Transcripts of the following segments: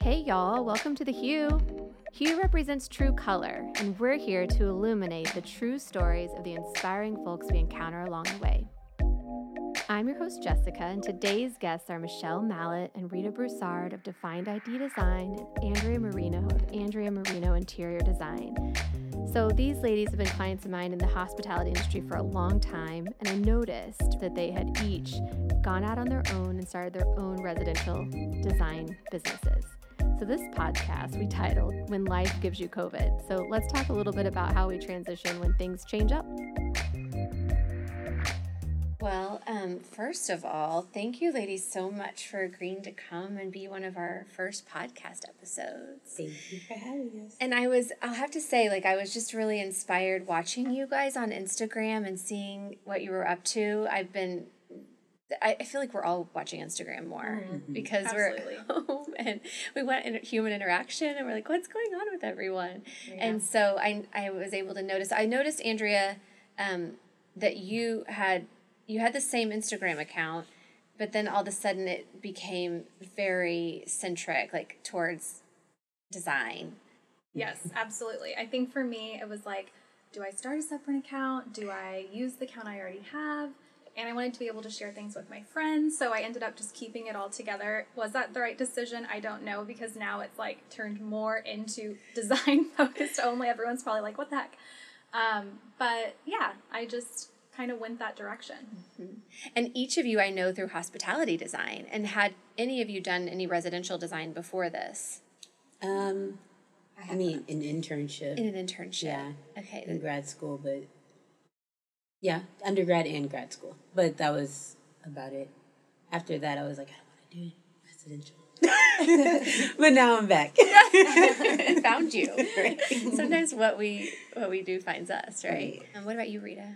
Hey, y'all, welcome to The Hue. Hue represents true color, and we're here to illuminate the true stories of the inspiring folks we encounter along the way. I'm your host, Jessica, and today's guests are Michelle Mallette and Rita Broussard of Defined ID Design and Andrea Marino of Andrea Marino Interior Design. So, these ladies have been clients of mine in the hospitality industry for a long time, and I noticed that they had each gone out on their own and started their own residential design businesses. So, this podcast we titled When Life Gives You COVID. So, let's talk a little bit about how we transition when things change up. Well, um, first of all, thank you, ladies, so much for agreeing to come and be one of our first podcast episodes. Thank you for having us. And I was, I'll have to say, like, I was just really inspired watching you guys on Instagram and seeing what you were up to. I've been, I, I feel like we're all watching Instagram more Mm-hmm. because Absolutely. we're at home and we want in, human interaction and we're like, what's going on with everyone? And so I, I was able to notice, I noticed, Andrea, um, that you had, you had the same Instagram account, but then all of a sudden it became very centric, like towards design. Yes, absolutely. I think for me, it was like, do I start a separate account? Do I use the account I already have? And I wanted to be able to share things with my friends, so I ended up just keeping it all together. Was that the right decision? I don't know because now it's like turned more into design focused only. Everyone's probably like, what the heck? Um, but yeah, I just kind of went that direction. And each of you I know through hospitality design. And had any of you done any residential design before this? Um, I mean, an internship In an internship? Yeah. Okay. in grad school, but yeah, undergrad and grad school. But that was about it. After that, I was like, I don't want to do it residential. but now I'm back. found you. Sometimes what we what we do finds us, right? Right. And what about you, Rita?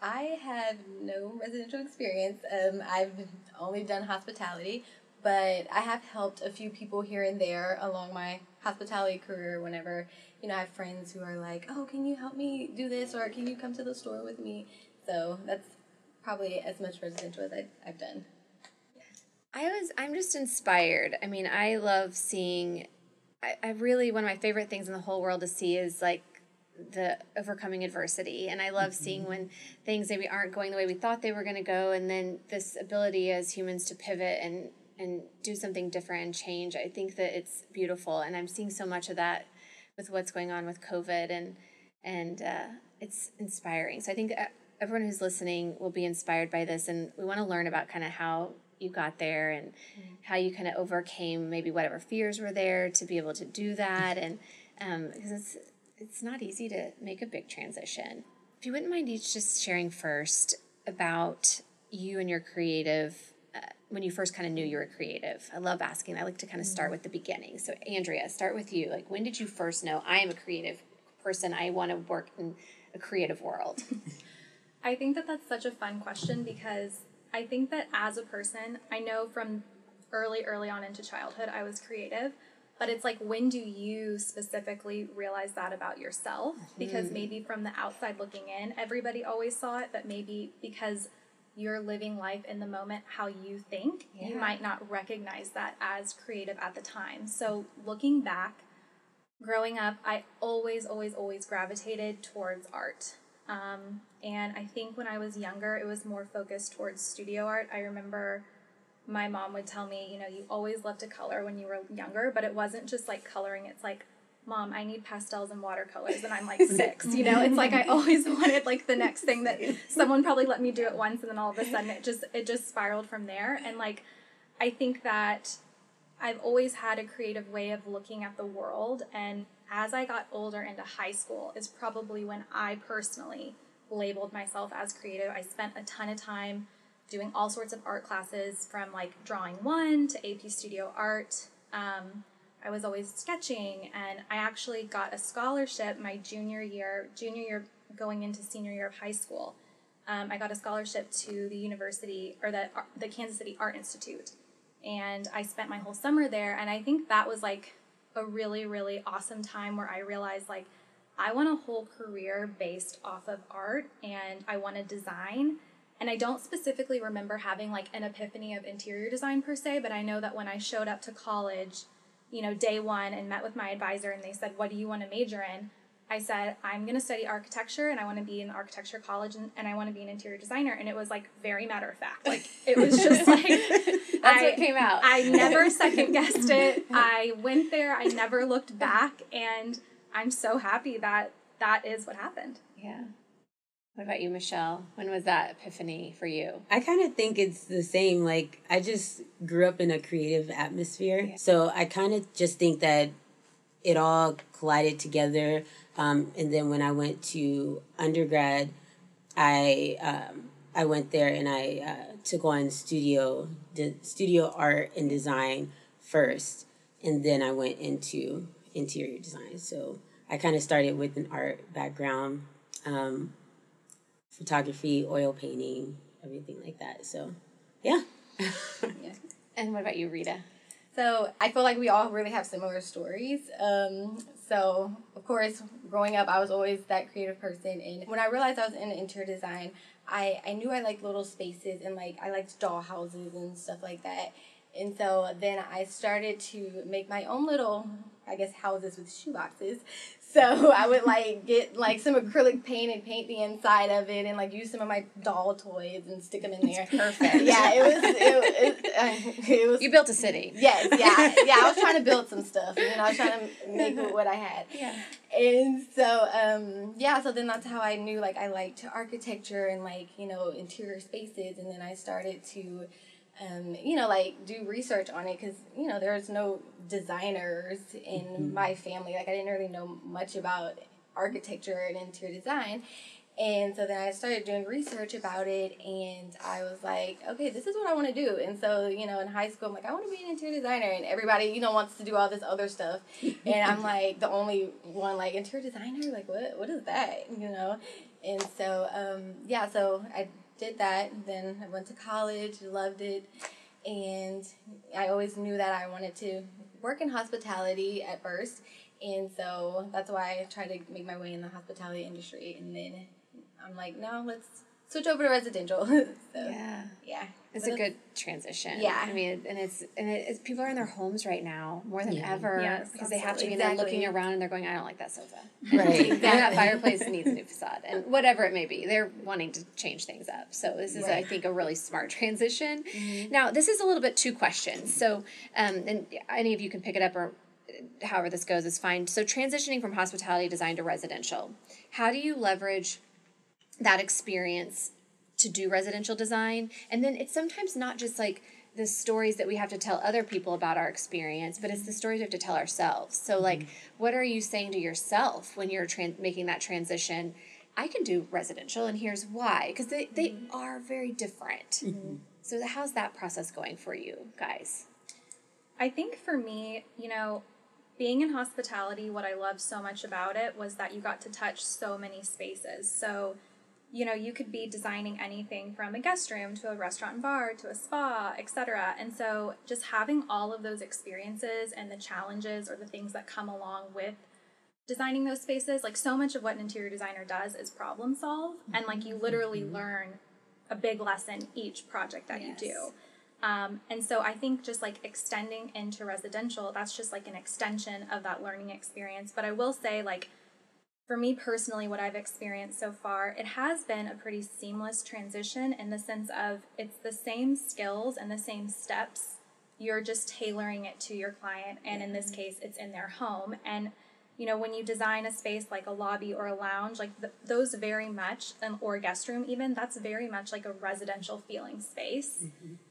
I have no residential experience. Um, I've only done hospitality, but I have helped a few people here and there along my hospitality career. Whenever you know, I have friends who are like, "Oh, can you help me do this?" or "Can you come to the store with me?" So that's probably as much residential as I, I've done. I was I'm just inspired. I mean, I love seeing I, I really one of my favorite things in the whole world to see is like the overcoming adversity. And I love seeing when things maybe aren't going the way we thought they were gonna go and then this ability as humans to pivot and and do something different and change. I think that it's beautiful and I'm seeing so much of that with what's going on with COVID and and uh, it's inspiring. So I think uh, everyone who's listening will be inspired by this, and we want to learn about kind of how you got there and how you kind of overcame maybe whatever fears were there to be able to do that, and um, because it's it's not easy to make a big transition. If you wouldn't mind each just sharing first about you and your creative. Uh, when you first kind of knew you were creative, I love asking. I like to kind of start with the beginning. So, Andrea, start with you. Like, when did you first know I am a creative person? I want to work in a creative world. I think that that's such a fun question because I think that as a person, I know from early, early on into childhood, I was creative. But it's like, when do you specifically realize that about yourself? Mm-hmm. Because maybe from the outside looking in, everybody always saw it, but maybe because you're living life in the moment how you think, you might not recognize that as creative at the time. So, looking back, growing up, I always, always, always gravitated towards art. Um, and I think when I was younger, it was more focused towards studio art. I remember my mom would tell me, you know, you always loved to color when you were younger, but it wasn't just like coloring. It's like, mom, I need pastels and watercolors, and I'm like six. You know, it's like I always wanted like the next thing that someone probably let me do it once, and then all of a sudden it just it just spiraled from there. And like, I think that I've always had a creative way of looking at the world, and as I got older into high school is probably when I personally labeled myself as creative. I spent a ton of time doing all sorts of art classes from like drawing one to AP Studio Art. Um, I was always sketching, and I actually got a scholarship my junior year, junior year going into senior year of high school. Um, I got a scholarship to the university or the the Kansas City Art Institute, and I spent my whole summer there. And I think that was like a really really awesome time where I realized like I want a whole career based off of art, and I want to design. And I don't specifically remember having like an epiphany of interior design per se, but I know that when I showed up to college, you know, day one and met with my advisor and they said, What do you want to major in? I said, I'm going to study architecture and I want to be in architecture college and, and I want to be an interior designer. And it was like very matter of fact. Like it was just like, That's I, what came out. I never second guessed it. I went there, I never looked back. And I'm so happy that that is what happened. yeah. What about you, Michelle? When was that epiphany for you? I kind of think it's the same. Like, I just grew up in a creative atmosphere. So I kind of just think that it all collided together. Um, and then when I went to undergrad, I um, I went there and I uh, took on studio de- studio art and design first, and then I went into interior design. So I kind of started with an art background. Um, photography, oil painting, everything like that. So, yeah. And what about you, Rita? So I feel like we all really have similar stories. Um, so of course, growing up, I was always that creative person, and when I realized I was in interior design, I I knew I liked little spaces and like I liked doll houses and stuff like that. And so then I started to make my own little, I guess, houses with shoeboxes. So I would like get like some acrylic paint and paint the inside of it, and like use some of my doll toys and stick them in there. perfect. Yeah, it was. It, it, uh, it was You built a city. Yes, yeah, yeah. I was trying to build some stuff. You know, I was trying to make with what I had. Yeah. And so, um, yeah. So then that's how I knew like I liked architecture and like you know interior spaces, and then I started to, um, you know, like do research on it because you know there's no designers in my family. Like I didn't really know much about architecture and interior design. And so then I started doing research about it, and I was like, okay, this is what I want to do. And so, you know, in high school, I'm like, I want to be an interior designer, and everybody, you know, wants to do all this other stuff, and I'm like the only one, like interior designer, like what? What is that? You know? And so, um, yeah, so I did that. Then I went to college, loved it, and I always knew that I wanted to work in hospitality at first. And so that's why I tried to make my way in the hospitality industry. And then I'm like, no, let's switch over to residential. so, yeah. Yeah. It's But a good transition. Yeah. I mean, and it's and it, it's, people are in their homes right now more than Yeah. ever Yes, because they have to be absolutely. they're Exactly. looking around and they're going, I don't like that sofa. Right. Maybe that fireplace needs a new facade and whatever it may be. They're wanting to change things up. So this is, I think, a really smart transition. Now, this is a little bit two questions. So, um, and any of you can pick it up or uh, however this goes is fine. So, transitioning from hospitality design to residential, how do you leverage that experience to do residential design? And then it's sometimes not just like the stories that we have to tell other people about our experience, but it's the stories we have to tell ourselves. So, like, mm-hmm. what are you saying to yourself when you're making that transition? I can do residential, and here's why because they, they mm-hmm. are very different. Mm-hmm. So, how's that process going for you guys? I think for me, you know, being in hospitality, what I loved so much about it was that you got to touch so many spaces. So, you know, you could be designing anything from a guest room to a restaurant and bar to a spa, etc. And so, just having all of those experiences and the challenges or the things that come along with designing those spaces, like so much of what an interior designer does is problem solve, and like you literally learn a big lesson each project that Yes. you do. Um, and so I think just like extending into residential, that's just like an extension of that learning experience. But I will say, like, for me personally, what I've experienced so far, it has been a pretty seamless transition in the sense of it's the same skills and the same steps. You're just tailoring it to your client. And in this case, it's in their home. And you know, when you design a space like a lobby or a lounge, like th- those very much, um, or a guest room even, that's very much like a residential feeling space.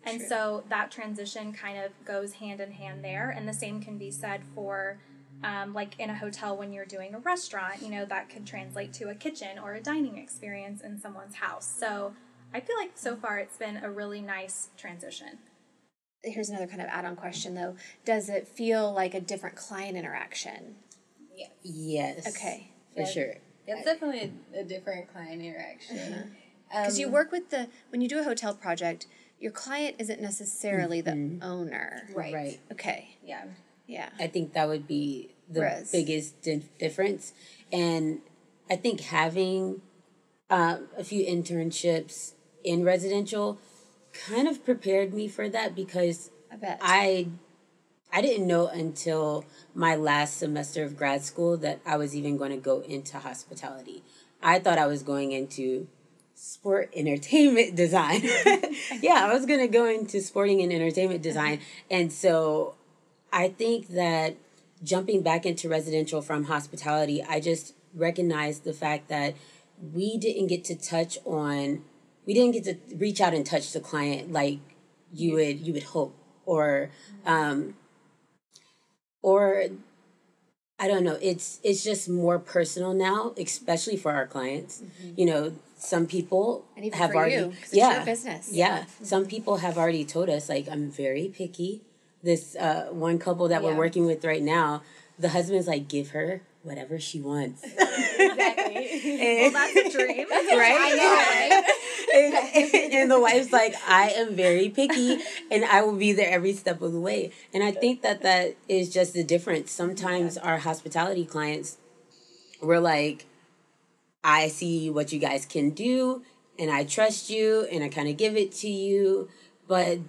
And so that transition kind of goes hand in hand there. And the same can be said for, um, like in a hotel when you're doing a restaurant, you know, that could translate to a kitchen or a dining experience in someone's house. So I feel like so far it's been a really nice transition. Here's another kind of add on question though. Does it feel like a different client interaction? Yes. Yes. Okay. For Yeah. sure. It's definitely a, a different client interaction. Because you Um, work with the, when you do a hotel project, your client isn't necessarily the owner. Right. Right. Okay. Yeah. Yeah. I think that would be the biggest di- difference. And I think having um, a few internships in residential kind of prepared me for that because I bet. I I didn't know until my last semester of grad school that I was even going to go into hospitality. I thought I was going into sport entertainment design. yeah, I was going to go into sporting and entertainment design. And so I think that jumping back into residential from hospitality, I just recognized the fact that we didn't get to touch on we didn't get to reach out and touch the client like you would you would hope or um or I don't know. It's it's just more personal now, especially for our clients. Mm-hmm. You know, some people have already you, yeah business. Yeah, mm-hmm. some people have already told us like I'm very picky. This uh, one couple that yeah. we're working with right now, the husband's like, give her whatever she wants. exactly. and, well, that's a dream, right? Know, right? and, and, the wife's like, I am very picky, and I will be there every step of the way. And I think that that is just the difference. Sometimes our hospitality clients, we're like, I see what you guys can do, and I trust you, and I kind of give it to you, but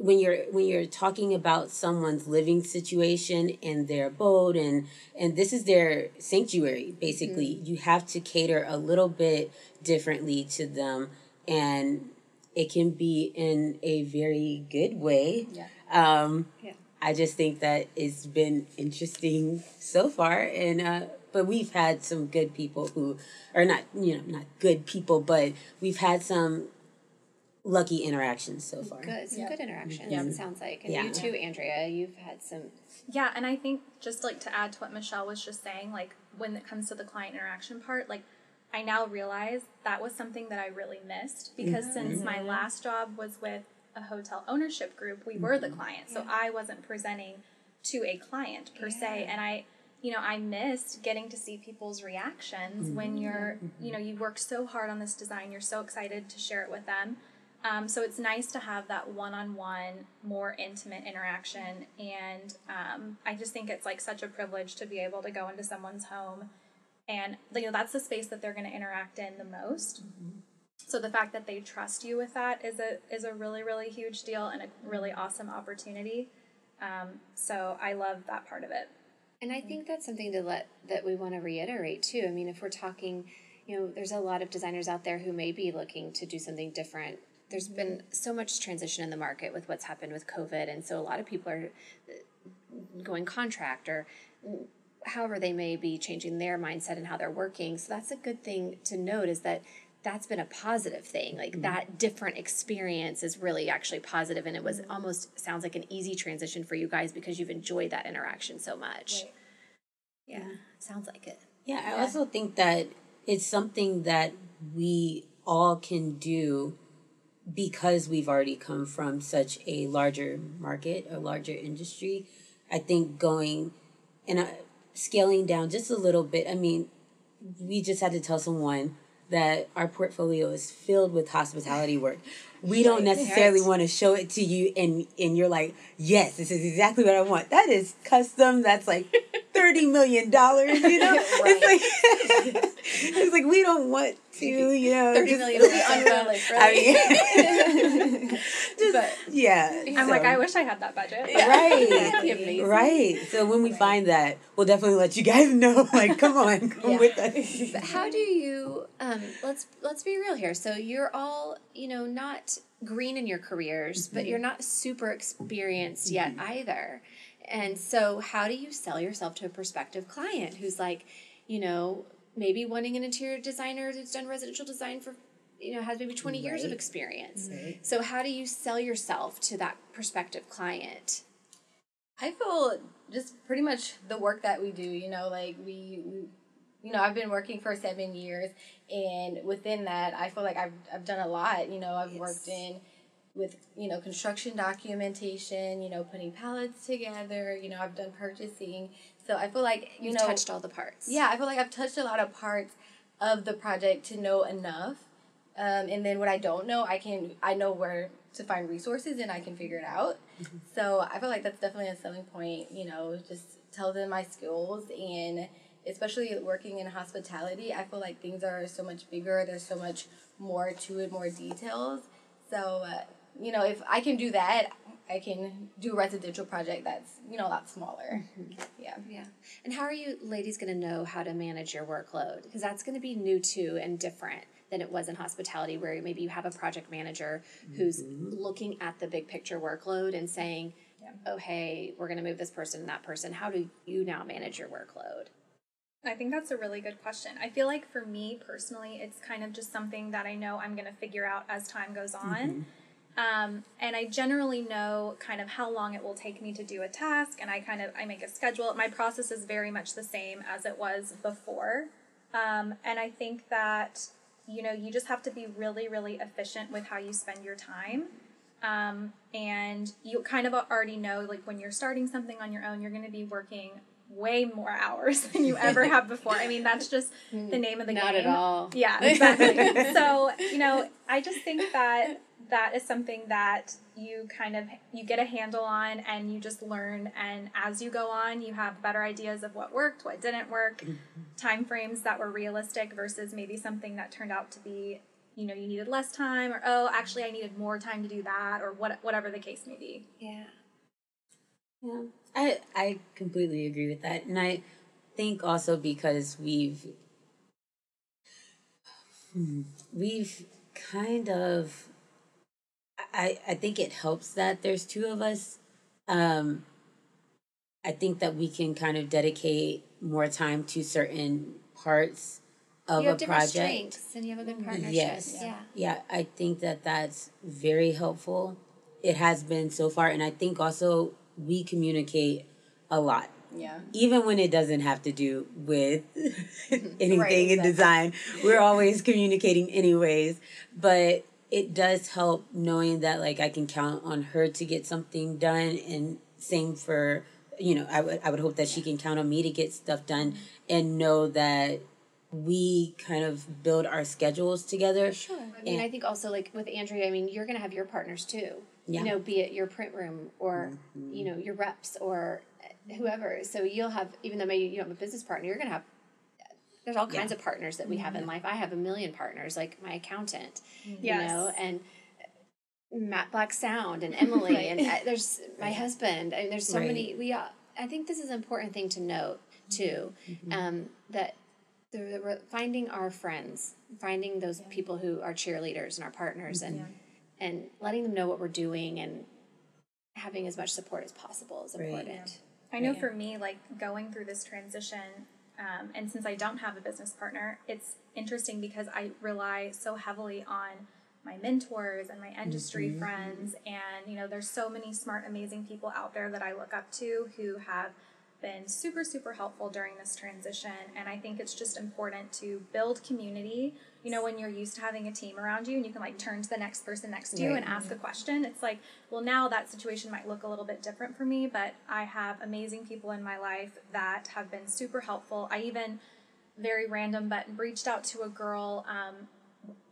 when you're when you're talking about someone's living situation and their abode and and this is their sanctuary basically mm-hmm. you have to cater a little bit differently to them and it can be in a very good way yeah. um yeah. i just think that it's been interesting so far and uh but we've had some good people who are not you know not good people but we've had some lucky interactions so far. Good, some good interactions. Yeah. It sounds like, and yeah. you too, Andrea. You've had some. Yeah, and I think just like to add to what Michelle was just saying, like when it comes to the client interaction part, like I now realize that was something that I really missed because mm-hmm. since my mm-hmm. last job was with a hotel ownership group, we mm-hmm. were the mm-hmm. client, so yeah. I wasn't presenting to a client per se, and I you know, I missed getting to see people's reactions mm-hmm. when you're, you know, you work so hard on this design, you're so excited to share it with them. Um, so it's nice to have that one-on-one, more intimate interaction, and um, I just think it's like such a privilege to be able to go into someone's home, and you know that's the space that they're going to interact in the most. Mm-hmm. So the fact that they trust you with that is a is a really really huge deal and a really awesome opportunity. Um, so I love that part of it. And I think that's something to let that we want to reiterate too. I mean, if we're talking, you know, there's a lot of designers out there who may be looking to do something different there's been so much transition in the market with what's happened with COVID, and so a lot of people are uh, going contract or however they may be changing their mindset and how they're working. So that's a good thing to note is that that's been a positive thing. Like mm-hmm. that different experience is really actually positive, and it was mm-hmm. almost sounds like an easy transition for you guys because you've enjoyed that interaction so much. Right. Yeah, sounds like it. Yeah, I yeah. also think that it's something that we all can do because we've already come from such a larger market, a larger industry, I think going and uh, scaling down just a little bit. I mean, we just had to tell someone that our portfolio is filled with hospitality work. We don't necessarily want to show it to you and and you're like, "Yes, this is exactly what I want." That is custom. That's like 30 million dollars, you know? It's like it's like we don't want to, you know, 30 million would be unrealistic, right? I mean, just, but yeah. I'm so. like, I wish I had that budget. Right. right. So when we right. find that, we'll definitely let you guys know. Like, come on, come yeah. with us. But how do you um let's let's be real here. So you're all, you know, not green in your careers, mm-hmm. but you're not super experienced yet mm-hmm. either. And so, how do you sell yourself to a prospective client who's like, you know, maybe wanting an interior designer who's done residential design for, you know, has maybe 20 right. years of experience. Right. So, how do you sell yourself to that prospective client? I feel just pretty much the work that we do, you know, like we, we you know, I've been working for seven years, and within that, I feel like I've, I've done a lot. You know, I've yes. worked in with you know construction documentation you know putting palettes together you know i've done purchasing so i feel like you You've know touched all the parts yeah i feel like i've touched a lot of parts of the project to know enough um, and then what i don't know i can i know where to find resources and i can figure it out mm-hmm. so i feel like that's definitely a selling point you know just tell them my skills and especially working in hospitality i feel like things are so much bigger there's so much more to it more details so uh, you know, if I can do that, I can do a residential project that's you know a lot smaller. Yeah. Yeah. And how are you ladies going to know how to manage your workload? Because that's going to be new too and different than it was in hospitality, where maybe you have a project manager who's looking at the big picture workload and saying, oh, hey, we're going to move this person and that person. How do you now manage your workload? I think that's a really good question. I feel like for me personally, it's kind of just something that I know I'm going to figure out as time goes on. Um, and I generally know kind of how long it will take me to do a task, and I kind of I make a schedule. My process is very much the same as it was before, um, and I think that you know you just have to be really really efficient with how you spend your time. Um, and you kind of already know like when you're starting something on your own, you're going to be working way more hours than you ever have before. I mean, that's just mm, the name of the Not game. at all. Yeah, exactly. so, you know, I just think that that is something that you kind of you get a handle on and you just learn and as you go on, you have better ideas of what worked, what didn't work, mm-hmm. time frames that were realistic versus maybe something that turned out to be you know, you needed less time or oh, actually I needed more time to do that or what whatever the case may be. Yeah. Yeah, I I completely agree with that, and I think also because we've hmm, we've kind of I I think it helps that there's two of us. Um, I think that we can kind of dedicate more time to certain parts of you have a project. strengths and you have a good partnership. Yes. Yeah. Yeah, I think that that's very helpful. It has been so far, and I think also we communicate a lot, Yeah. even when it doesn't have to do with anything Right, in design. We're always communicating, anyways. But it does help knowing that like I can count on her to get something done, and same for you know I would I would hope that she can count on me to get stuff done, mm-hmm. and know that we kind of build our schedules together. Sure. I mean, And- I think also like with Andrea, I mean, you're going to have your partners too. Yeah. You know, be it your print room or mm-hmm. you know your reps or eh, whoever. So you'll have even though maybe you don't have a business partner, you're going to have. There's all kinds of partners that we have in mm-hmm. life. I have a million partners, like my accountant, you mm-hmm. Yes. know, and Matt Black Sound and Emily, and uh, there's my husband. I mean, there's so Right. many. We, uh, I think this is an important thing to note too, um, that the, the, finding our friends, finding those people who are cheerleaders and our partners, and and letting them know what we're doing and having as much support as possible is Right. important. I know Yeah. for me, like going through this transition, um, and since I don't have a business partner, it's interesting because I rely so heavily on my mentors and my industry friends. And, you know, there's so many smart, amazing people out there that I look up to who have been super, super helpful during this transition. And I think it's just important to build community. You know, when you're used to having a team around you and you can like turn to the next person next to you Right. and ask a question, it's like, well, now that situation might look a little bit different for me, but I have amazing people in my life that have been super helpful. I even, very random, but reached out to a girl. Um,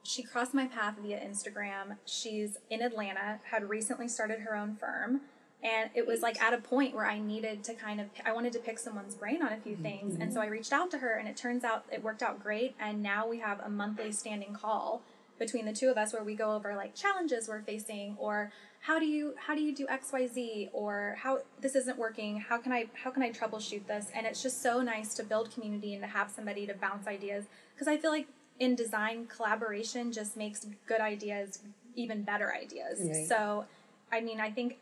she crossed my path via Instagram. She's in Atlanta, had recently started her own firm. And it was like at a point where I needed to kind of, I wanted to pick someone's brain on a few mm-hmm. things. And so I reached out to her, and it turns out it worked out great. And now we have a monthly standing call between the two of us where we go over like challenges we're facing or how do you how do you do xyz or how this isn't working how can i how can i troubleshoot this and it's just so nice to build community and to have somebody to bounce ideas because i feel like in design collaboration just makes good ideas even better ideas Right. so i mean i think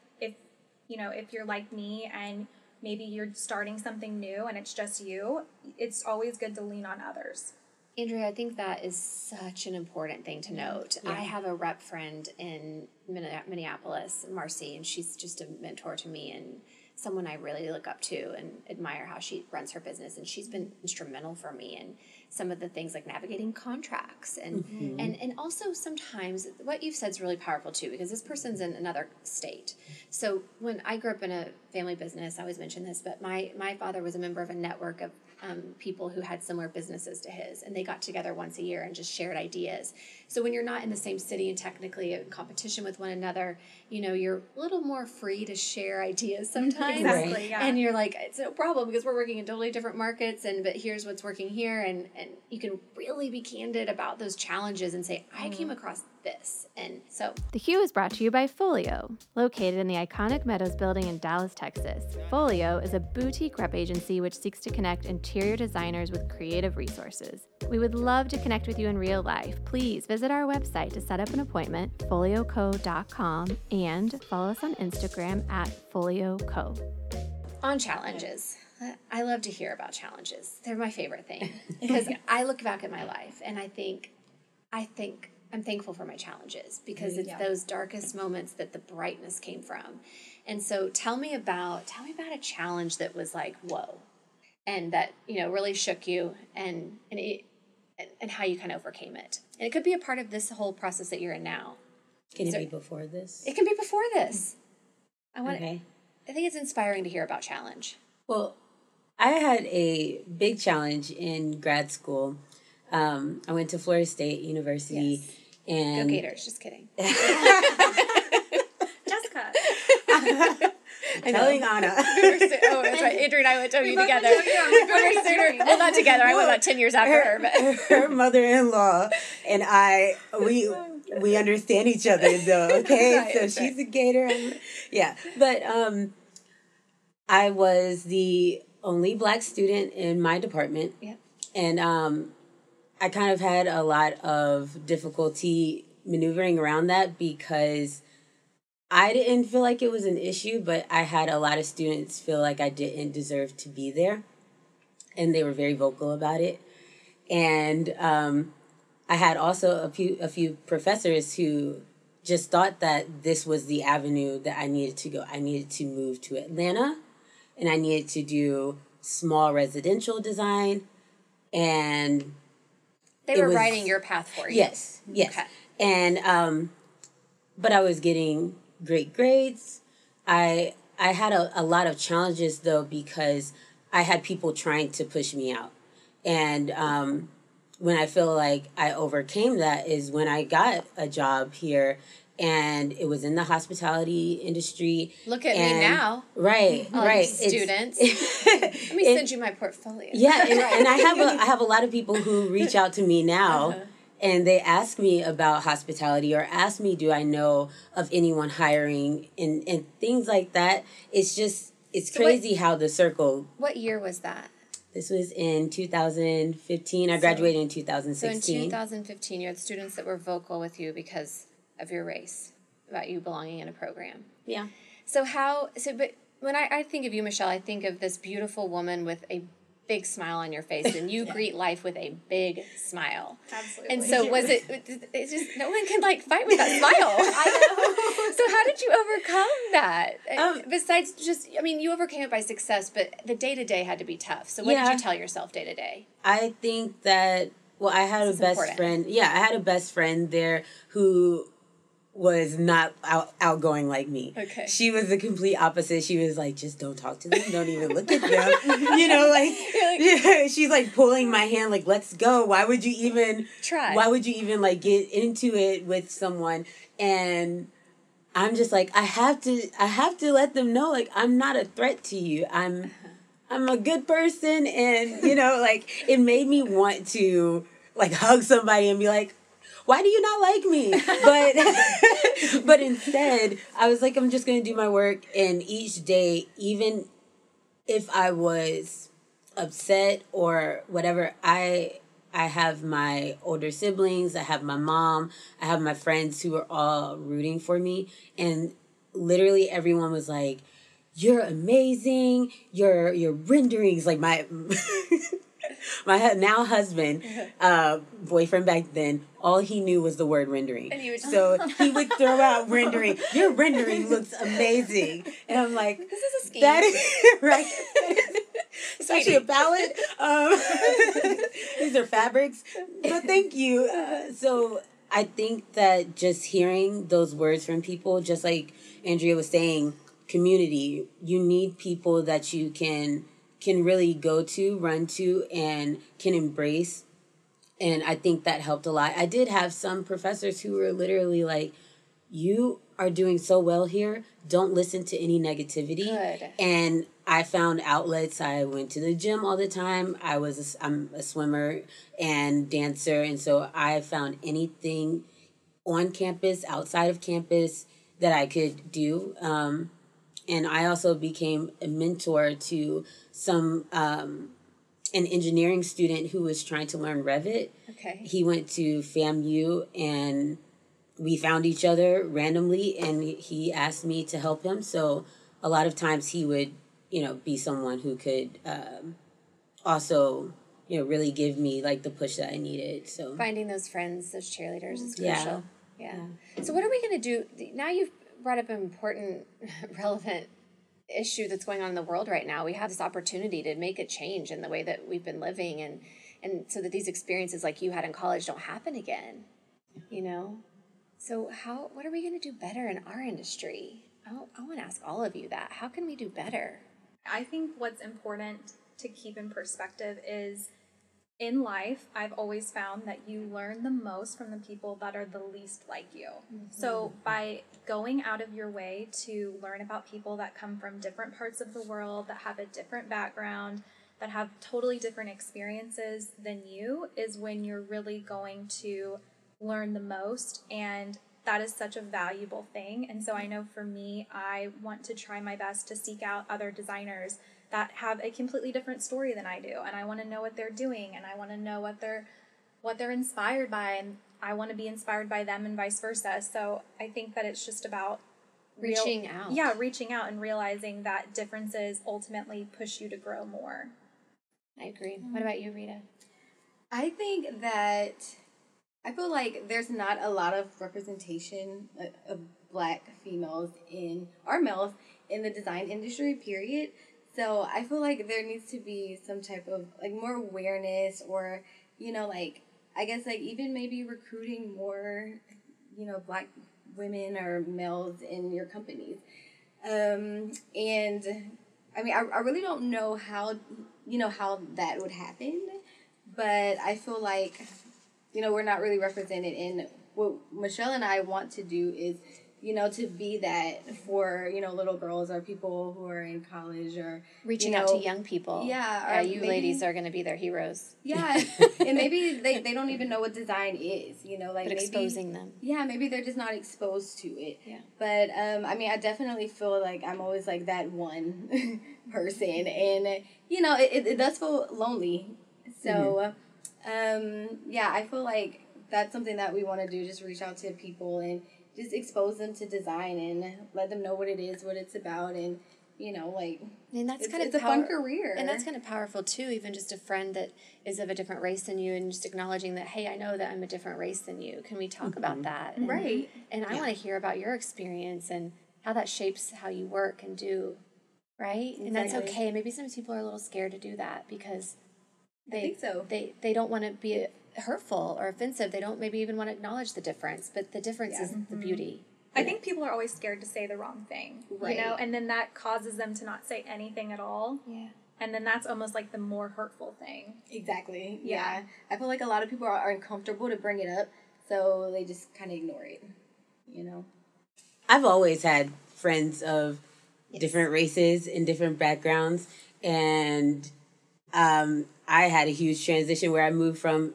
you know if you're like me and maybe you're starting something new and it's just you it's always good to lean on others Andrea, I think that is such an important thing to note. I have a rep friend in Minneapolis, Marcy, and she's just a mentor to me and someone I really look up to and admire how she runs her business. And she's been instrumental for me in some of the things like navigating contracts and mm-hmm. and and also sometimes what you've said is really powerful too because this person's in another state. So when I grew up in a family business, I always mention this, but my my father was a member of a network of um, people who had similar businesses to his, and they got together once a year and just shared ideas. So when you're not in the same city and technically in competition with one another, you know you're a little more free to share ideas sometimes. Exactly, yeah. And you're like, it's no problem because we're working in totally different markets, and but here's what's working here, and and you can really be candid about those challenges and say, I came across this. And so The Hue is brought to you by Pholio. Located in the iconic Meadows building in Dallas, Texas, Pholio is a boutique rep agency which seeks to connect interior designers with creative resources. We would love to connect with you in real life. Please visit our website to set up an appointment, pholioco.com, and follow us on Instagram at pholioco. on challenges. I love to hear about challenges. They're my favorite thing because I look back at my life and I think, I think I'm thankful for my challenges because it's Yeah. those darkest moments that the brightness came from. And so, tell me about tell me about a challenge that was like whoa, and that you know really shook you and and it and, how you kind of overcame it. And it could be a part of this whole process that you're in now. Can it there- be before this? It can be before this. I want. Okay. I think it's inspiring to hear about challenge. Well, I had a big challenge in grad school. Um, I went to Florida State University, Yes. Go and Gators! Just kidding. Jessica. I'm telling Anna. oh, that's right. Adrian and I went to OU both together. went to well, not together. I went about ten years after her, but her mother-in-law and I we we understand each other though. Okay, Right, so she's right. a gator. I'm, yeah, but um, I was the only black student in my department. Yep. and um, I kind of had a lot of difficulty maneuvering around that because I didn't feel like it was an issue, but I had a lot of students feel like I didn't deserve to be there, and they were very vocal about it. And um, I had also a few a few professors who just thought that this was the avenue that I needed to go. I needed to move to Atlanta, and I needed to do small residential design, and they were was- writing your path for you. Yes, yes. Okay. And um but I was getting great grades. I I had a, a lot of challenges though because I had people trying to push me out. And um when I feel like I overcame that is when I got a job here and it was in the hospitality industry. Look at me now. Right, All you right. students. Let me it- send you my portfolio. yeah, and, and I have a I have a lot of people who reach out to me now, Uh-huh. and they ask me about hospitality or ask me, do I know of anyone hiring and and things like that. It's just it's So what- crazy how the circle. What year was that? This was in 2015. I graduated in So in 2016. 2015, you had students that were vocal with you because of your race, about you belonging in a program. yeah. So how? So, but when I, I think of you, Michelle, I think of this beautiful woman with a big smile on your face, and you greet life with a big smile. Absolutely. And so, was it? It's just no one can like fight with that smile. I know. so, how did you overcome that? Um, Besides, just I mean, you overcame it by success, but the day to day had to be tough. So, what did you tell yourself day to day? I think that well, I had This a best important. friend. Yeah, I had a best friend there who was not out, outgoing like me. Okay. She was the complete opposite. She was like, just don't talk to them. Don't even look at them. you know, like, yeah, she's like pulling my hand, like, let's go. Why would you even Try. Why would you even like get into it with someone? And I'm just like, I have to, I have to let them know, like, I'm not a threat to you. I'm, uh-huh. I'm a good person, and you know, like, it made me want to like hug somebody and be like, why do you not like me? But, but instead, I was like, I'm just gonna do my work, and each day, even if I was upset or whatever, I I have my older siblings, I have my mom, I have my friends who are all rooting for me and literally everyone was like you're amazing. Your your renderings like my my now husband, uh, boyfriend back then, all he knew was the word rendering. And you would- so he would throw out rendering. Your rendering looks amazing, and I'm like, This is a scheme. that is right. It's actually a palette. Um, these are fabrics, but thank you. Uh, so I think that just hearing those words from people, just like Andrea was saying, community. You need people that you can can really go to, run to, and can embrace. And I think that helped a lot. I did have some professors who were literally like, "You are doing so well here. Don't listen to any negativity." Good. And I found outlets. I went to the gym all the time. I was a, I'm a swimmer and dancer, and so I found anything on campus, outside of campus that I could do. Um, and I also became a mentor to some um, an engineering student who was trying to learn Revit. Okay. He went to FAMU and we found each other randomly and he asked me to help him. So a lot of times he would, you know, be someone who could um, also, you know, really give me like the push that I needed. So Finding those friends, those cheerleaders is crucial. Yeah. crucial. Yeah. So what are we going to do now? You've brought up an important, relevant issue that's going on in the world right now. We have this opportunity to make a change in the way that we've been living, and and so that these experiences like you had in college don't happen again. You know. So how? What are we going to do better in our industry? I, I want to ask all of you that. How can we do better? I think what's important to keep in perspective is in life, I've always found that you learn the most from the people that are the least like you. Mm-hmm. So, by going out of your way to learn about people that come from different parts of the world, that have a different background, that have totally different experiences than you, is when you're really going to learn the most. And that is such a valuable thing. And so I mm-hmm. know for me, I want to try my best to seek out other designers that have a completely different story than I do. And I want to know what they're doing and I want to know what they're what they're inspired by and I want to be inspired by them and vice versa. So I think that it's just about real- Reaching out. Yeah, reaching out and realizing that differences ultimately push you to grow more. I agree. Mm-hmm. What about you, Rita? I think that I feel like there's not a lot of representation of- of black females in or males in the design industry. Period. So I feel like there needs to be some type of like more awareness, or you know, like I guess like even maybe recruiting more, you know, black women or males in your companies. Um, and I mean, I, I really don't know how, you know, how that would happen, but I feel like, you know, we're not really represented in what Michelle and I want to do is, you know, to be that for, you know, little girls or people who are in college or Reaching you out to young people. Yeah, Yeah, you maybe- ladies are going to be their heroes. Yeah, and maybe they, they don't even know what design is, you know, like But maybe, exposing them. Yeah, maybe they're just not exposed to it. Yeah. But um, I mean, I definitely feel like I'm always like that one person, and you know, it, it, it does feel lonely. So, um, yeah, I feel like that's something that we want to do. Just reach out to people and just expose them to design and let them know what it is, what it's about, and you know, like And that's it's, kind of it's a fun career. And that's kind of powerful too, even just a friend that is of a different race than you and just acknowledging that, hey, I know that I'm a different race than you. Can we talk about mm-hmm. that? Mm-hmm. And, Right. And I want to hear about your experience and how that shapes how you work and do, right? Exactly. And that's okay. Maybe some people are a little scared to do that because they think so. they they don't want to be hurtful or offensive. They don't maybe even want to acknowledge the difference, but the difference is the beauty. I think people are always scared to say the wrong thing, Right. you know, and then that causes them to not say anything at all. Yeah. And then that's almost like the more hurtful thing. Exactly. Yeah. Yeah. I feel like a lot of people are, are uncomfortable to bring it up, so they just kind of ignore it. You know. I've always had friends of different races and different backgrounds, and um, I had a huge transition where I moved from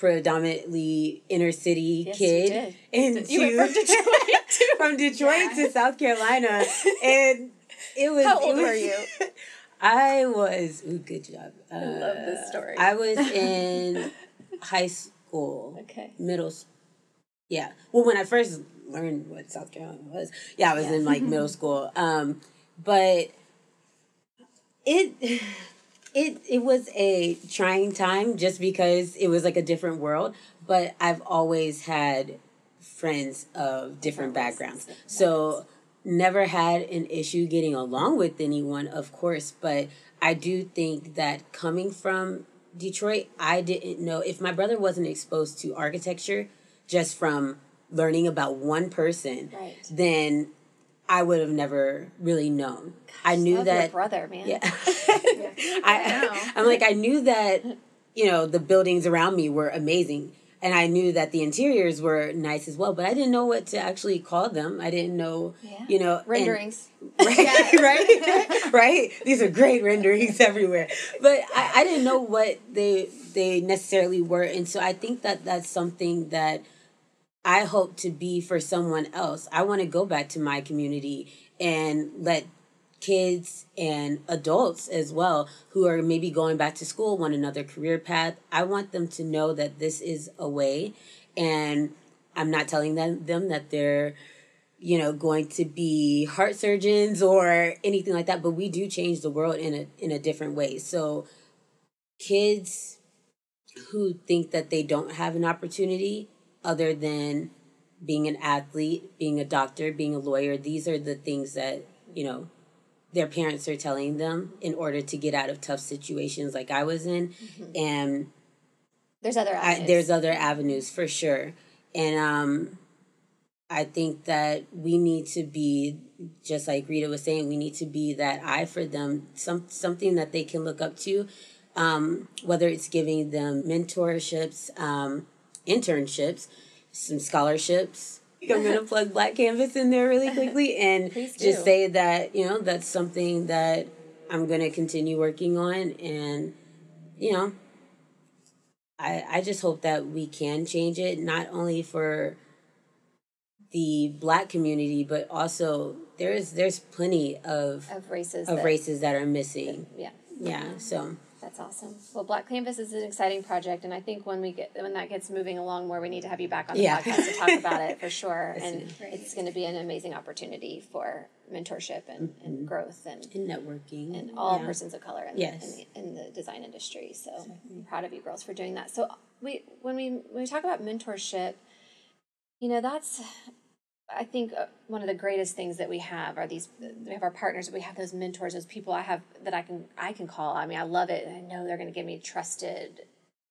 predominantly inner city Yes, you kid did. into from Detroit to from Detroit to South Carolina, and it was. How old were you? I was. Ooh, good job. Uh, I love this story. I was in high school Okay. middle yeah well when i first learned what south carolina was yeah i was in like middle school um but it it it was a trying time just because it was like a different world but i've always had friends of different backgrounds so never had an issue getting along with anyone of course but i do think that coming from detroit i didn't know if my brother wasn't exposed to architecture just from learning about one person Right. then i would have never really known i knew Love your that brother, man. yeah. I, I'm like, I knew that, you know, the buildings around me were amazing. And I knew that the interiors were nice as well, but I didn't know what to actually call them. I didn't know, Yeah. you know, and- Renderings. right, right, right. These are great renderings everywhere, but I, I didn't know what they they necessarily were, and so I think that that's something that I hope to be for someone else. I want to go back to my community and let kids and adults as well who are maybe going back to school want another career path i want them to know that this is a way and i'm not telling them, them that they're you know going to be heart surgeons or anything like that but we do change the world in a in a different way so kids who think that they don't have an opportunity other than being an athlete being a doctor being a lawyer these are the things that you know their parents are telling them in order to get out of tough situations like I was in. Mm-hmm. And there's other I, there's other avenues for sure. And um I think that we need to be just like Rita was saying, we need to be that eye for them, some something that they can look up to. Um, whether it's giving them mentorships, um, internships, some scholarships, I'm going to plug Black Canvas in there really quickly and just say that, you know, that's something that I'm going to continue working on. And, you know, I, I just hope that we can change it, not only for the black community, but also there's there's plenty of of races of that, races that are missing. That, yeah. Yeah. So that's awesome. Well, Black Canvas is an exciting project, and I think when we get when that gets moving along more, we need to have you back on the yeah. podcast to talk about it for sure. and it's going to be an amazing opportunity for mentorship and, mm-hmm. and growth and, and networking and all yeah. persons of color in, yes. the, in, the, in the design industry. So I'm proud of you girls for doing that. So we when we when we talk about mentorship, you know that's I think uh, one of the greatest things that we have are these. We have our partners. We have those mentors, those people I have that I can I can call. I mean, I love it. I know they're going to give me trusted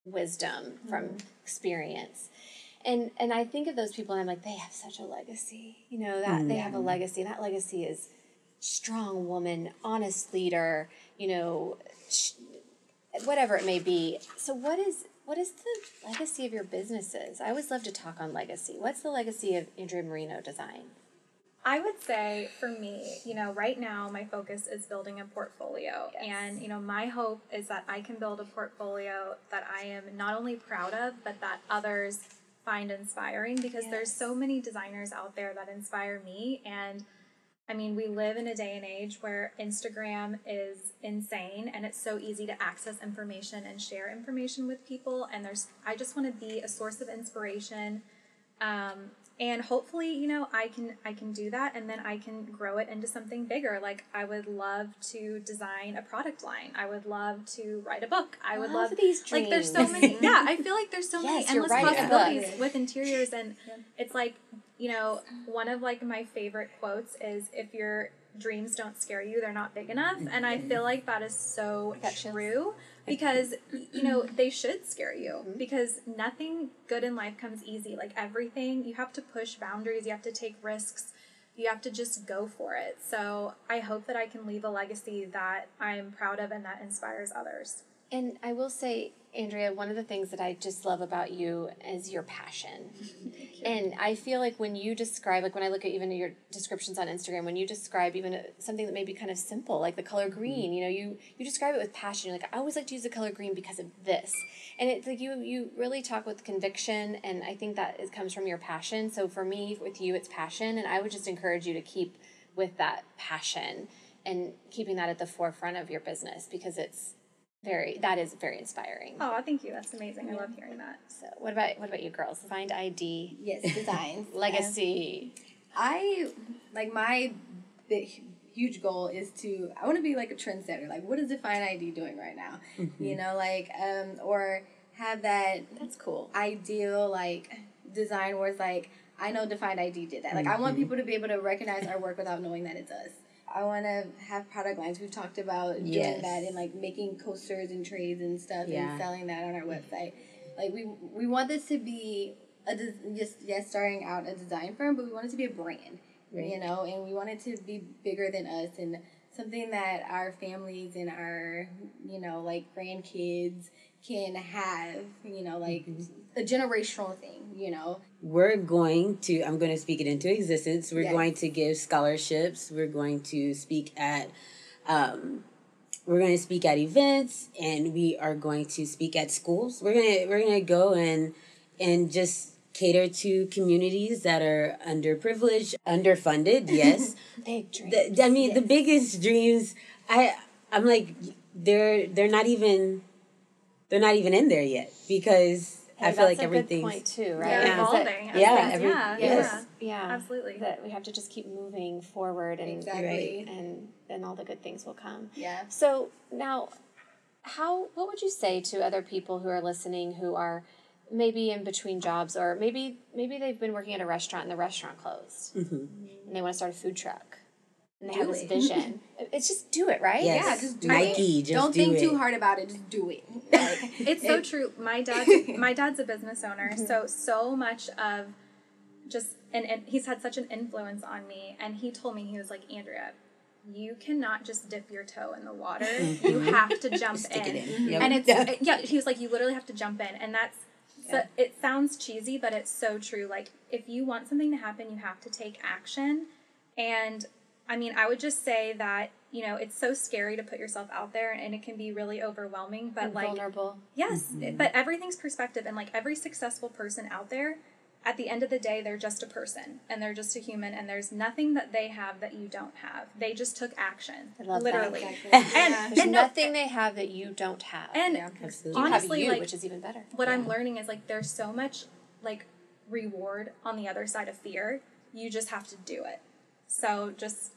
wisdom from mm-hmm. experience, and and I think of those people and I'm like, they have such a legacy. You know that mm-hmm. they have a mm-hmm. legacy, and that legacy is strong woman, honest leader. You know, sh- whatever it may be. So, what is what is the legacy of your businesses? I always love to talk on legacy. What's the legacy of Andrea Marino Design? I would say for me, you know, right now my focus is building a portfolio. Yes. And, you know, my hope is that I can build a portfolio that I am not only proud of, but that others find inspiring because yes. there's so many designers out there that inspire me and I mean, we live in a day and age where Instagram is insane and it's so easy to access information and share information with people. And there's, I just want to be a source of inspiration. Um, and hopefully, you know, I can, I can do that and then I can grow it into something bigger. Like I would love to design a product line. I would love to write a book. I would love, love these dreams. Like there's so many, yeah, I feel like there's so yes, many endless possibilities with interiors and it's like you know, one of like my favorite quotes is if your dreams don't scare you, they're not big enough. And I feel like that is so true because you know, they should scare you mm-hmm. because nothing good in life comes easy. Like everything, you have to push boundaries, you have to take risks. You have to just go for it. So, I hope that I can leave a legacy that I'm proud of and that inspires others. And I will say, Andrea, one of the things that I just love about you is your passion. You. And I feel like when you describe, like when I look at even your descriptions on Instagram, when you describe even something that may be kind of simple, like the color mm-hmm. green, you know, you you describe it with passion. You're like, I always like to use the color green because of this, and it's like you you really talk with conviction, and I think that it comes from your passion. So for me, with you, it's passion, and I would just encourage you to keep with that passion and keeping that at the forefront of your business because it's very that is very inspiring. Oh, thank you. That's amazing. Yeah. I love hearing that. So, what about what about you girls? Define ID. Yes, design legacy. Um, I like my big huge goal is to I want to be like a trendsetter. Like, what is Define ID doing right now? Mm-hmm. You know, like um or have that. That's cool. Ideal like design where it's like I know Define ID did that. Like, mm-hmm. I want mm-hmm. people to be able to recognize our work without knowing that it's us. I want to have product lines. We've talked about yes. doing that and like making coasters and trays and stuff yeah. and selling that on our website. Like we we want this to be a just yes starting out a design firm, but we want it to be a brand, right. you know, and we want it to be bigger than us and something that our families and our you know like grandkids can have, you know, like mm-hmm. A generational thing, you know. We're going to, I'm going to speak it into existence. We're yes. going to give scholarships. We're going to speak at, um, we're going to speak at events and we are going to speak at schools. We're going to, we're going to go and, and just cater to communities that are underprivileged, underfunded. Yes, Big dream. the, I mean the biggest dreams. I I'm like they're they're not even they're not even in there yet because I feel like That's a everything's good point too, right? Yeah, Yeah. That- evolving. as Yeah, every- yeah, yes. yeah, yeah, absolutely. That we have to just keep moving forward, and Exactly. and then all the good things will come. Yeah. So now, how what would you say to other people who are listening who are maybe in between jobs, or maybe maybe they've been working at a restaurant and the restaurant closed, mm-hmm. and they want to start a food truck, and they have Do this it. vision. it's just do it, right? Yes. Yeah, just do Nike, it. just Don't do think it. too hard about it. Just do it. Like, It's so it- true. My dad, my dad's a business owner, mm-hmm. so so much of just and, and he's had such an influence on me. And he told me he was like Andrea, you cannot just dip your toe in the water. Mm-hmm. You have to jump Stick in. it in. Yep. And it's it- yeah. He was like, you literally have to jump in, and that's. So it sounds cheesy, but it's so true. Like if you want something to happen, you have to take action. And I mean, I would just say that you know it's so scary to put yourself out there, and it can be really overwhelming. But And like vulnerable. Yes, Mm-hmm. but everything's perspective, and like every successful person out there, at the end of the day, they're just a person and they're just a human, and there's nothing that they have that you don't have. They just took action, I love that. literally. Exactly. And, Yeah. There's and no- nothing they have that you don't have. and Yeah. You honestly, have you, like- which is even better. what I'm learning is like there's so much like reward on the other side of fear. You just have to do it. So just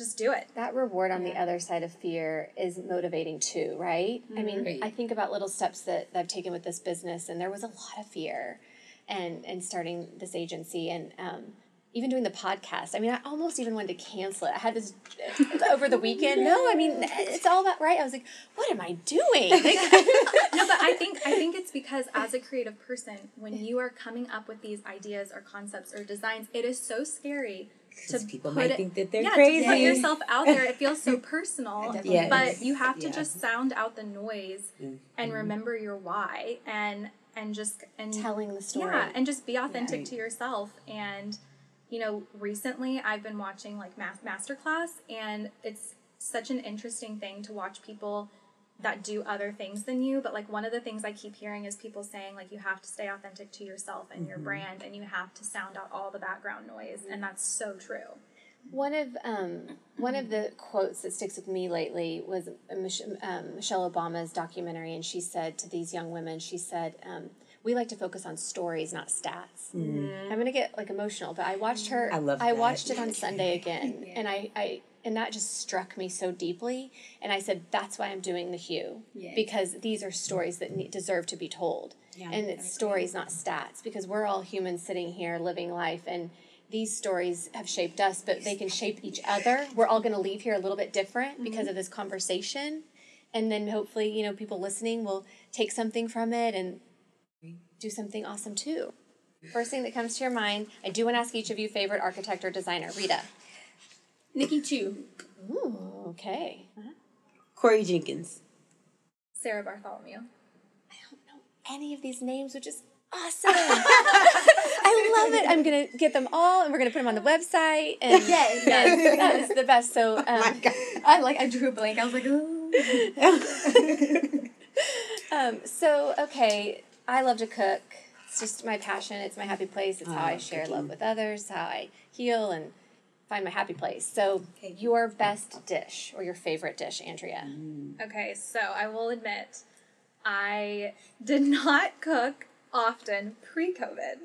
just do it. that reward on the other side of fear is motivating too, right? I mean, Right. I think about little steps that, that I've taken with this business, and there was a lot of fear, and and starting this agency, and um, even doing the podcast. I mean, I almost even wanted to cancel it. I had this over the weekend. No, I mean, it's all about right. I was like, what am I doing? Like, no, but I think I think it's because as a creative person, when you are coming up with these ideas or concepts or designs, it is so scary to 'Cause people put might it, think that they're yeah, crazy. to put yourself out there. It feels so personal, Definitely Yes. but you have to Yeah. just sound out the noise Mm-hmm. and remember your why and and just and telling the story. yeah, and just be authentic Right. to yourself. And you know, recently I've been watching like mas- masterclass, and it's such an interesting thing to watch people that do other things than you. But like one of the things I keep hearing is people saying like you have to stay authentic to yourself and your brand, and you have to sound out all the background noise, and that's so true. One of um, one of the quotes that sticks with me lately was uh, um, Michelle Obama's documentary, and she said to these young women, she said, um, "We like to focus on stories, not stats." I'm gonna get like emotional, but I watched her. I love I that. watched it on Sunday again, and I, I and that just struck me so deeply. And I said, "That's why I'm doing the Hue because these are stories that need, deserve to be told, and it's stories, not stats, because we're all humans sitting here living life and." These stories have shaped us, but they can shape each other. We're all going to leave here a little bit different mm-hmm. because of this conversation, and then hopefully, you know, people listening will take something from it and do something awesome too. First thing that comes to your mind, I do want to ask each of you favorite architect or designer. Rita. Nikki Chu. Ooh, okay. Corey Jenkins. Sarah Bartholomew. I don't know any of these names, which is awesome. I love it. I'm gonna get them all, and we're gonna put them on the website. And Yes, yes, that is the best. So, um, I like. I drew a blank. I was like, ooh. um, so okay, I love to cook. It's just my passion. It's my happy place. It's how I share cooking. love with others. How I heal and find my happy place. So, Okay. your best dish or your favorite dish, Andrea? Mm. Okay, so I will admit, I did not cook often pre-COVID,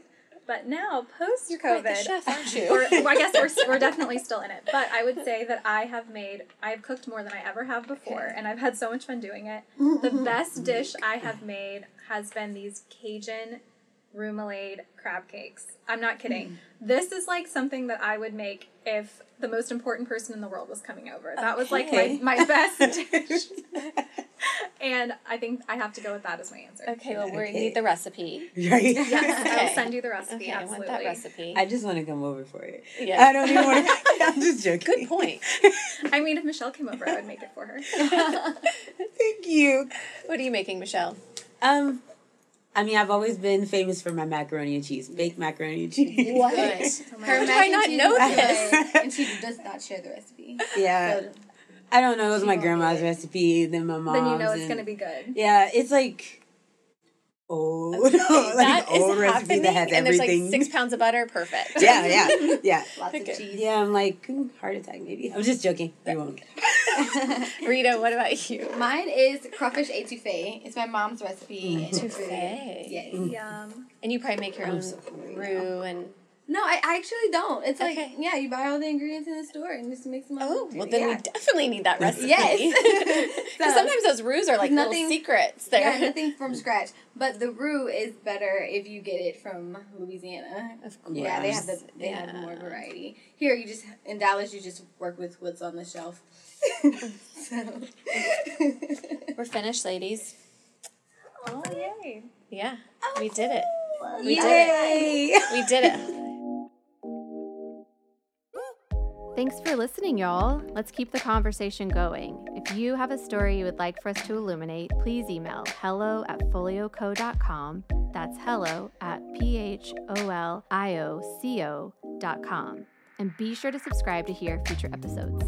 but now post-COVID, Quite the chef, aren't you? or well, I guess we're, we're definitely still in it. But I would say that I have made, I have cooked more than I ever have before, and I've had so much fun doing it. The best dish I have made has been these Cajun remoulade crab cakes. I'm not kidding. This is like something that I would make if the most important person in the world was coming over. That was like my, my best dish. and I think I have to go with that as my answer. Okay, well, we Okay. need the recipe. Right? Yes, Okay. I'll send you the recipe. Okay, I want that recipe. I just want to come over for it. Yeah. I don't even want to. I'm just joking. Good point. I mean, if Michelle came over, I would make it for her. Thank you. What are you making, Michelle? Um, I mean, I've always been famous for my macaroni and cheese, baked macaroni and cheese. What? Her How Her did I mac and not know is this? and she does not share the recipe. Yeah. So, I don't know. It was my grandma's recipe, then my mom's. then you know it's and- going to be good. Yeah, it's like old, Okay, like that an is old recipe happening, that has and there's everything. like six pounds of butter. Perfect. yeah, yeah, yeah. Lots Okay. of cheese. Yeah, I'm like mm, heart attack maybe. I'm just joking. You won't. Rita, what about you? Mine is crawfish etouffee. It's my mom's recipe. and it's really- Etouffee. Yes. Yum. And you probably make your I'm own so hungry roux and No, I, I actually don't. It's like yeah, you buy all the ingredients in the store and just mix them up. oh, well then yeah. we definitely need that recipe. Yes. Because So- sometimes those roux are like Nothing- little secrets. There. Yeah, nothing from scratch. But the roux is better if you get it from Louisiana. Of course. Yeah, they have the they have Yeah. more variety. Here you just in Dallas you just work with what's on the shelf. so We're finished, ladies. Oh yay! Yeah, oh, we did it. We Yay! did it. We did it. Thanks for listening, y'all. Let's keep the conversation going. If you have a story you would like for us to illuminate, please email hello at pholioco.com. That's hello at P H O L I O C O dot com. And be sure to subscribe to hear future episodes.